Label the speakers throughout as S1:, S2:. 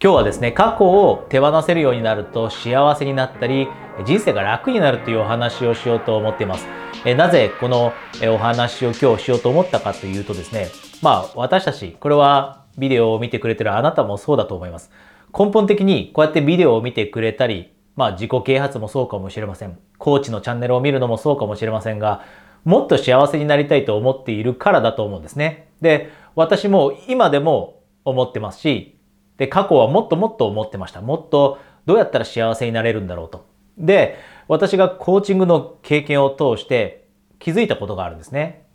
S1: 今日はですね、過去を手放せるようになると幸せになったり、人生が楽になるというお話をしようと思っています。えなぜこのお話を今日しようと思ったかというとですね、まあ私たち、これはビデオを見てくれてるあなたもそうだと思います。根本的にこうやってビデオを見てくれたり、まあ自己啓発もそうかもしれません。コーチのチャンネルを見るのもそうかもしれませんが、もっと幸せになりたいと思っているからだと思うんですね。で、私も今でも思ってますし、で、過去はもっともっと思ってました。もっとどうやったら幸せになれるんだろうと。で、私がコーチングの経験を通して気づいたことがあるんですね。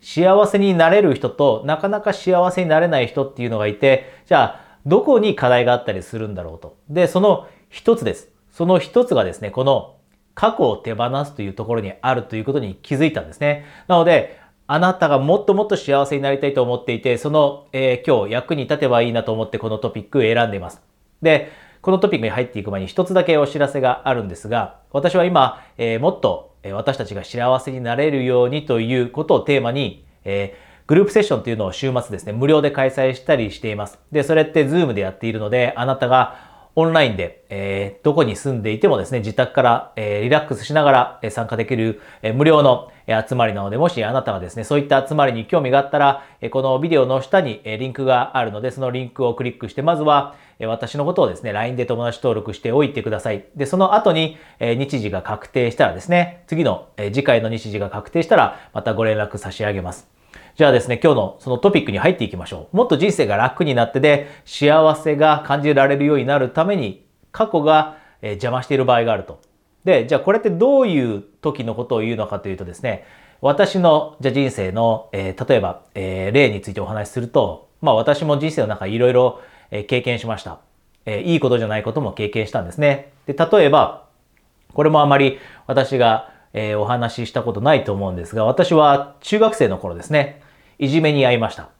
S1: 幸せになれる人となかなか幸せになれない人っていうのがいて、じゃあ、どこに課題があったりするんだろうと。で、その一つです。その一つがですね、この過去を手放すというところにあるということに気づいたんですね。なので、あなたがもっともっと幸せになりたいと思っていて、その、えー、今日役に立てばいいなと思ってこのトピックを選んでいます。で、このトピックに入っていく前に一つだけお知らせがあるんですが、私は今、えー、もっと私たちが幸せになれるようにということをテーマに、えー、グループセッションというのを週末ですね、無料で開催したりしています。で、それって Zoom でやっているので、あなたがオンラインで、えー、どこに住んでいてもですね、自宅から、えー、リラックスしながら、参加できる、え無料の、集まりなので、もしあなたがですね、そういった集まりに興味があったら、えこのビデオの下に、えリンクがあるので、そのリンクをクリックして、まずは、え私のことをですね、LINE で友達登録しておいてください。で、その後に、え日時が確定したらですね、次の、え次回の日時が確定したら、またご連絡差し上げます。じゃあですね、今日のそのトピックに入っていきましょう。もっと人生が楽になってで、幸せが感じられるようになるために過去が邪魔している場合があると。で、じゃあこれってどういう時のことを言うのかというとですね、私のじゃ人生の、えー、例えば、えー、例についてお話しすると、まあ私も人生の中いろいろ経験しました。えー、いいことじゃないことも経験したんですね。で、例えば、これもあまり私が、え、お話ししたことないと思うんですが、私は中学生の頃ですね、いじめに遭いました。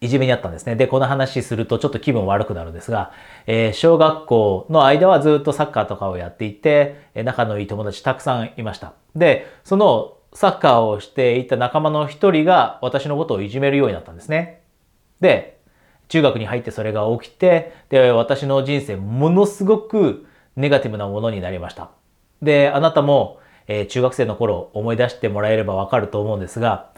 S1: いじめにあったんですね。で、この話するとちょっと気分悪くなるんですが、えー、小学校の間はずっとサッカーとかをやっていて、仲のいい友達たくさんいました。で、そのサッカーをしていた仲間の一人が私のことをいじめるようになったんですね。で、中学に入ってそれが起きて、で、私の人生ものすごくネガティブなものになりました。で、あなたも、えー、中学生の頃思い出してもらえればわかると思うんですが、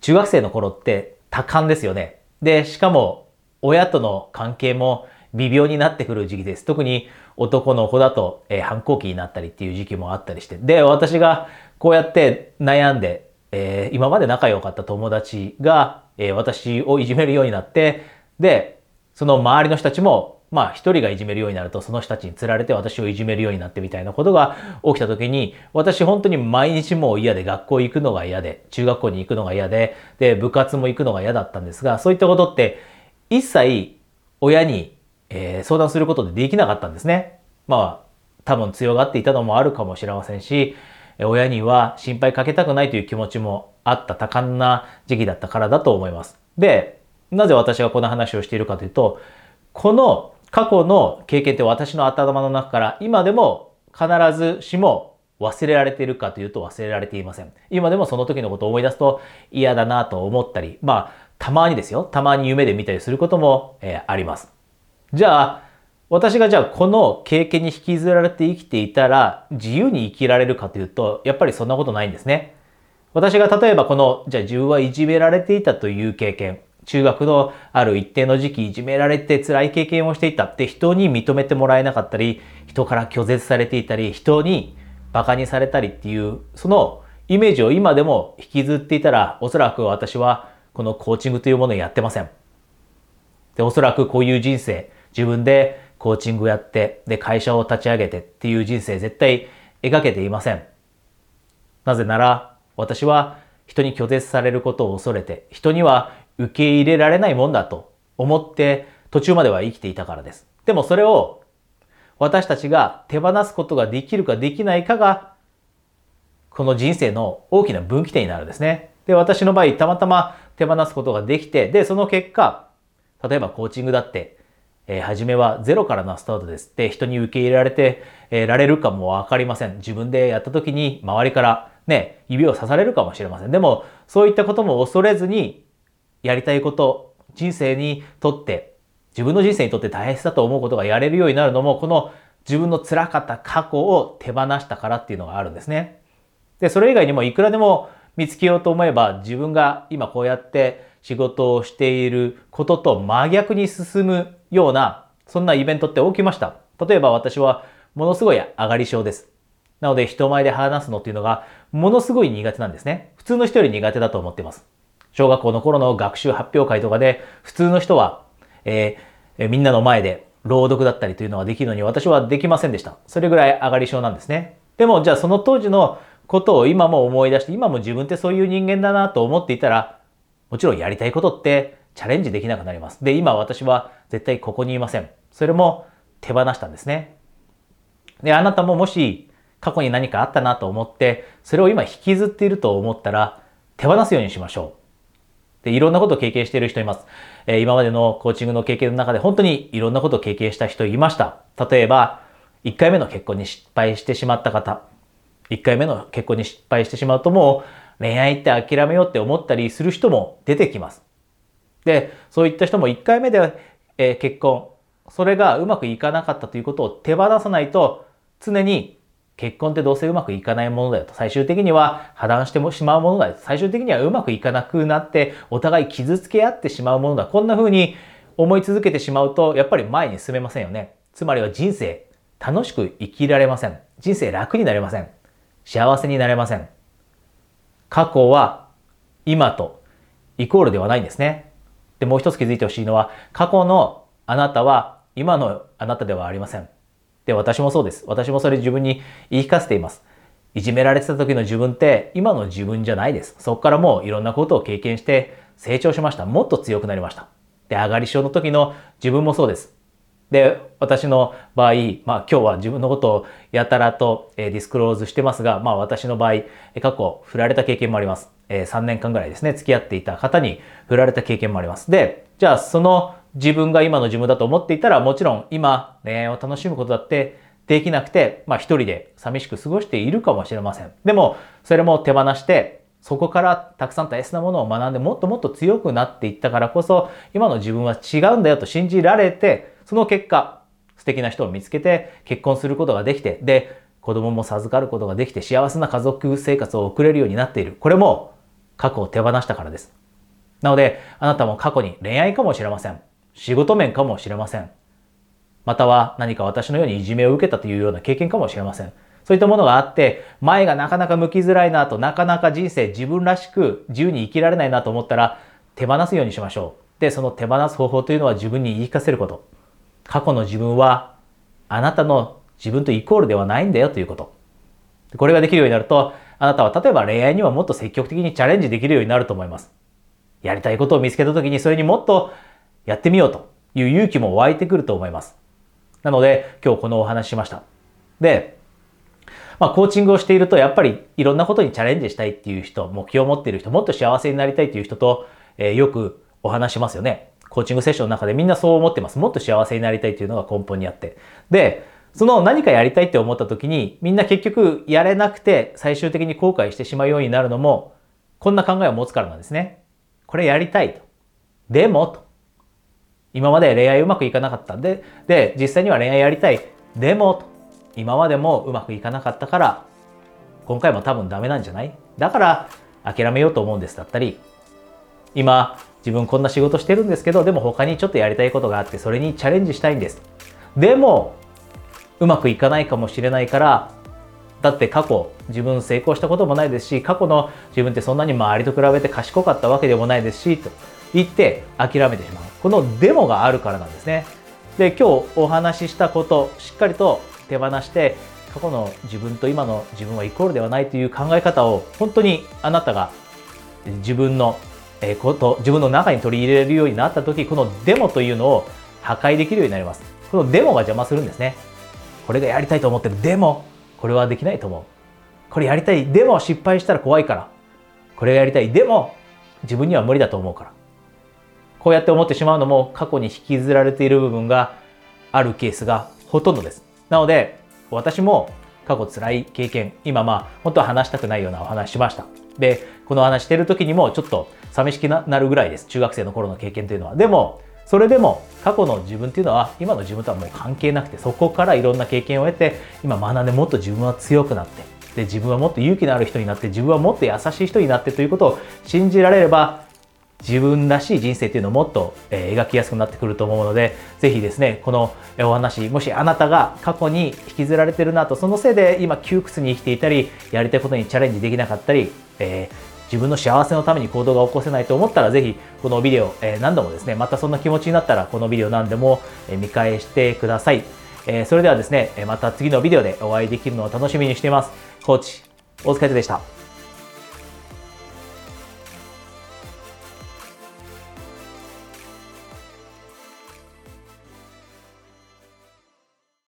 S1: 中学生の頃って多感ですよね。で、しかも親との関係も微妙になってくる時期です。特に男の子だと、えー、反抗期になったりっていう時期もあったりして。で、私がこうやって悩んで、えー、今まで仲良かった友達が、えー、私をいじめるようになって、で、その周りの人たちも、まあ一人がいじめるようになるとその人たちに釣られて私をいじめるようになってみたいなことが起きた時に私本当に毎日もう嫌で学校行くのが嫌で中学校に行くのが嫌でで部活も行くのが嫌だったんですがそういったことって一切親に、えー、相談することでできなかったんですね。まあ多分強がっていたのもあるかもしれませんし親には心配かけたくないという気持ちもあった多感な時期だったからだと思います。でなぜ私がこの話をしているかというと、この過去の経験って私の頭の中から今でも必ずしも忘れられているかというと忘れられていません。今でもその時のことを思い出すと嫌だなと思ったり、まあ、たまにですよ。たまに夢で見たりすることも、えー、あります。じゃあ、私がじゃあこの経験に引きずられて生きていたら自由に生きられるかというと、やっぱりそんなことないんですね。私が例えばこの、じゃあ自分はいじめられていたという経験、中学のある一定の時期いじめられて辛い経験をしていたって人に認めてもらえなかったり、人から拒絶されていたり、人に馬鹿にされたりっていう、そのイメージを今でも引きずっていたら、おそらく私はこのコーチングというものをやってません。で、おそらくこういう人生、自分でコーチングやって、で、会社を立ち上げてっていう人生絶対描けていません。なぜなら、私は人に拒絶されることを恐れて、人には受け入れられないもんだと思って途中までは生きていたからです。でもそれを私たちが手放すことができるかできないかがこの人生の大きな分岐点になるんですね。で、私の場合たまたま手放すことができて、で、その結果、例えばコーチングだって、えー、初めはゼロからのスタートです。で、人に受け入れられて、えー、られるかもわかりません。自分でやった時に周りからね、指を刺されるかもしれません。でも、そういったことも恐れずにやりたいこと、人生にとって自分の人生にとって大切だと思うことがやれるようになるのも、この自分の辛かった過去を手放したからっていうのがあるんですね。で、それ以外にもいくらでも見つけようと思えば自分が今こうやって仕事をしていることと真逆に進むようなそんなイベントって起きました。例えば私はものすごい上がり症です。なので人前で話すのっていうのがものすごい苦手なんですね。普通の人より苦手だと思っています。小学校の頃の学習発表会とかで普通の人は、えー、みんなの前で朗読だったりというのができるのに私はできませんでした。それぐらい上がり症なんですね。でもじゃあその当時のことを今も思い出して今も自分ってそういう人間だなと思っていたらもちろんやりたいことってチャレンジできなくなります。で、今私は絶対ここにいません。それも手放したんですね。で、あなたももし過去に何かあったなと思って、それを今引きずっていると思ったら手放すようにしましょう。で、いろんなことを経験している人います。えー、今までのコーチングの経験の中で本当にいろんなことを経験した人いました。例えば、1回目の結婚に失敗してしまった方。1回目の結婚に失敗してしまうともう恋愛って諦めようって思ったりする人も出てきます。で、そういった人も1回目で、えー、結婚、それがうまくいかなかったということを手放さないと常に結婚ってどうせうまくいかないものだよと。最終的には破談してもしまうものだよと。最終的にはうまくいかなくなってお互い傷つけ合ってしまうものだ。こんな風に思い続けてしまうとやっぱり前に進めませんよね。つまりは人生楽しく生きられません。人生楽になれません。幸せになれません。過去は今とイコールではないんですね。で、もう一つ気づいてほしいのは過去のあなたは今のあなたではありません。で、私もそうです。私もそれ自分に言い聞かせています。いじめられてた時の自分って今の自分じゃないです。そこからもういろんなことを経験して成長しました。もっと強くなりました。で、上がり症の時の自分もそうです。で、私の場合、まあ今日は自分のことをやたらと、えディスクローズしてますが、まあ私の場合、過去振られた経験もあります。え3年間ぐらいですね、付き合っていた方に振られた経験もあります。で、じゃあその自分が今の自分だと思っていたらもちろん今恋愛を楽しむことだってできなくて、まあ一人で寂しく過ごしているかもしれません。でもそれも手放してそこからたくさん大切なものを学んでもっともっと強くなっていったからこそ今の自分は違うんだよと信じられてその結果素敵な人を見つけて結婚することができてで子供も授かることができて幸せな家族生活を送れるようになっている。これも過去を手放したからです。なのであなたも過去に恋愛かもしれません。仕事面かもしれません。または何か私のようにいじめを受けたというような経験かもしれません。そういったものがあって、前がなかなか向きづらいなと、なかなか人生自分らしく自由に生きられないなと思ったら、手放すようにしましょう。で、その手放す方法というのは自分に言い聞かせること。過去の自分は、あなたの自分とイコールではないんだよということ。これができるようになると、あなたは例えば恋愛にはもっと積極的にチャレンジできるようになると思います。やりたいことを見つけた時にそれにもっとやってみようという勇気も湧いてくると思います。なので、今日このお話しました。で、まあ、コーチングをしていると、やっぱりいろんなことにチャレンジしたいっていう人、目標を持っている人、もっと幸せになりたいっていう人と、えー、よくお話しますよね。コーチングセッションの中でみんなそう思ってます。もっと幸せになりたいっていうのが根本にあって。で、その何かやりたいって思った時に、みんな結局やれなくて最終的に後悔してしまうようになるのも、こんな考えを持つからなんですね。これやりたいと。でも、と。今まで恋愛うまくいかなかったん。で、で、実際には恋愛やりたい。でも、今までもうまくいかなかったから、今回も多分ダメなんじゃない？だから諦めようと思うんですだったり、今自分こんな仕事してるんですけど、でも他にちょっとやりたいことがあって、それにチャレンジしたいんです。でも、うまくいかないかもしれないから、だって過去自分成功したこともないですし、過去の自分ってそんなに周りと比べて賢かったわけでもないですし、と言って諦めてしまう。このデモがあるからなんですね。で、今日お話ししたこと、しっかりと手放して、過去の自分と今の自分はイコールではないという考え方を本当にあなたが自分のこと、自分の中に取り入れるようになった時、このデモというのを破壊できるようになります。このデモが邪魔するんですね。これがやりたいと思ってる。でも、これはできないと思う。これやりたい。でも失敗したら怖いから。これがやりたい。でも、自分には無理だと思うから。こうやって思ってしまうのも過去に引きずられている部分があるケースがほとんどです。なので、私も過去辛い経験、今まあ、本当は話したくないようなお話しました。で、この話してる時にもちょっと寂しくなるぐらいです。中学生の頃の経験というのは。でも、それでも過去の自分っていうのは今の自分とはもう関係なくてそこからいろんな経験を得て今学んでもっと自分は強くなってで自分はもっと勇気のある人になって自分はもっと優しい人になってということを信じられれば自分らしい人生っていうのをもっと、え描きやすくなってくると思うので、ぜひですね、このお話、もしあなたが過去に引きずられてるなと、そのせいで今窮屈に生きていたり、やりたいことにチャレンジできなかったり、えー、自分の幸せのために行動が起こせないと思ったら、ぜひこのビデオ、え、何度もですね、またそんな気持ちになったら、このビデオ何でも見返してください。え、それではですね、また次のビデオでお会いできるのを楽しみにしています。コーチ、大塚でした。